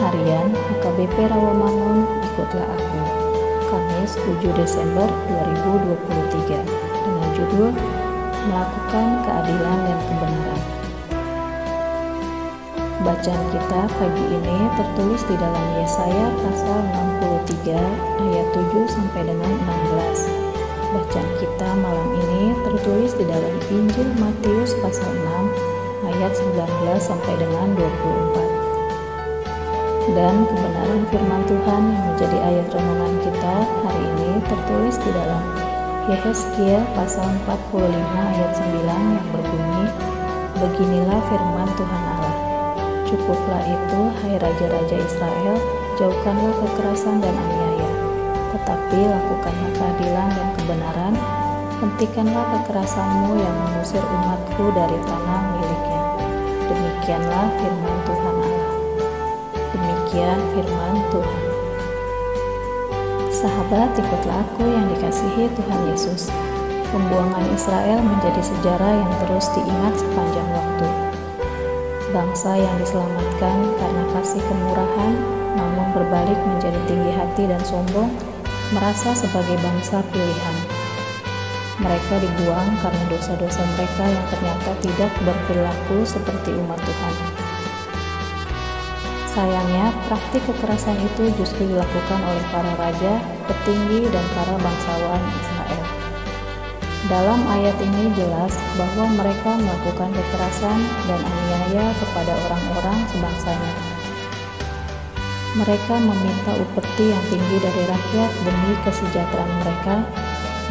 Harian HKBP Rawamangun Ikutlah Aku. Kamis 7 Desember 2023 dengan judul Melakukan Keadilan dan Kebenaran. Bacaan kita pagi ini tertulis di dalam Yesaya pasal 63 ayat 7 sampai dengan 16 Bacaan kita malam ini tertulis di dalam Injil Matius pasal 6 ayat 19 sampai dengan 24 dan kebenaran firman Tuhan yang menjadi ayat renungan kita hari ini tertulis di dalam Yehezkiel pasal 45 ayat 9 yang berbunyi Beginilah firman Tuhan Allah Cukuplah itu hai raja-raja Israel jauhkanlah kekerasan dan aniaya. Tetapi lakukanlah keadilan dan kebenaran hentikanlah kekerasanmu yang mengusir umatku dari tanah miliknya. Demikianlah firman Tuhan Allah Demikian firman Tuhan. Sahabat, ikutlah aku yang dikasihi Tuhan Yesus. Pembuangan Israel menjadi sejarah yang terus diingat sepanjang waktu. Bangsa yang diselamatkan karena kasih kemurahan, namun berbalik menjadi tinggi hati dan sombong, merasa sebagai bangsa pilihan. Mereka dibuang karena dosa-dosa mereka yang ternyata tidak berperilaku seperti umat Tuhan. Sayangnya, praktik kekerasan itu justru dilakukan oleh para raja, petinggi, dan para bangsawan Israel. Dalam ayat ini jelas bahwa mereka melakukan kekerasan dan aniaya kepada orang-orang sebangsanya. Mereka meminta upeti yang tinggi dari rakyat demi kesejahteraan mereka,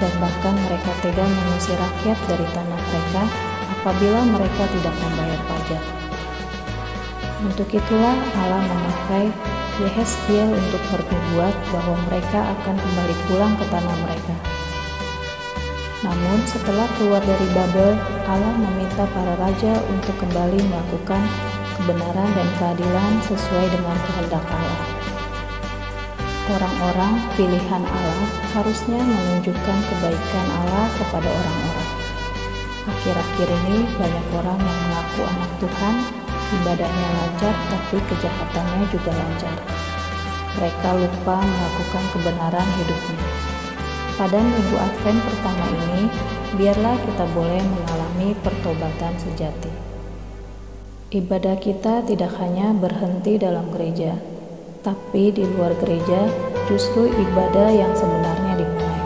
dan bahkan mereka tega mengusir rakyat dari tanah mereka apabila mereka tidak membayar pajak. Untuk itulah Allah memakai Yehezkiel untuk bernubuat bahwa mereka akan kembali pulang ke tanah mereka. Namun setelah keluar dari Babel, Allah meminta para raja untuk kembali melakukan kebenaran dan keadilan sesuai dengan kehendak Allah. Orang-orang pilihan Allah harusnya menunjukkan kebaikan Allah kepada orang-orang. Akhir-akhir ini banyak orang yang mengaku anak Tuhan ibadahnya lancar tapi kejahatannya juga lancar. Mereka lupa melakukan kebenaran hidupnya. Pada minggu Advent pertama ini, biarlah kita boleh mengalami pertobatan sejati. Ibadah kita tidak hanya berhenti dalam gereja, tapi di luar gereja justru ibadah yang sebenarnya dimulai.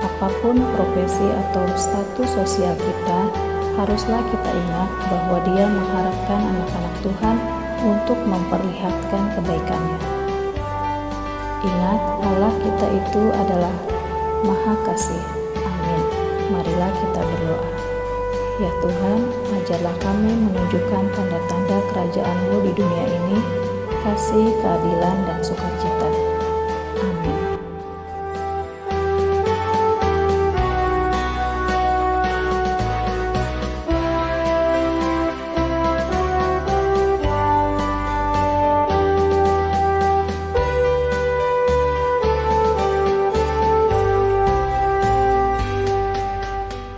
Apa pun profesi atau status sosial kita, haruslah kita ingat bahwa Dia mengharapkan anak-anak Tuhan untuk memperlihatkan kebaikannya. Ingat, Allah kita itu adalah Maha Kasih. Amin. Marilah kita berdoa. Ya Tuhan, ajarlah kami menunjukkan tanda-tanda kerajaan-Mu di dunia ini, kasih, keadilan, dan sukacita.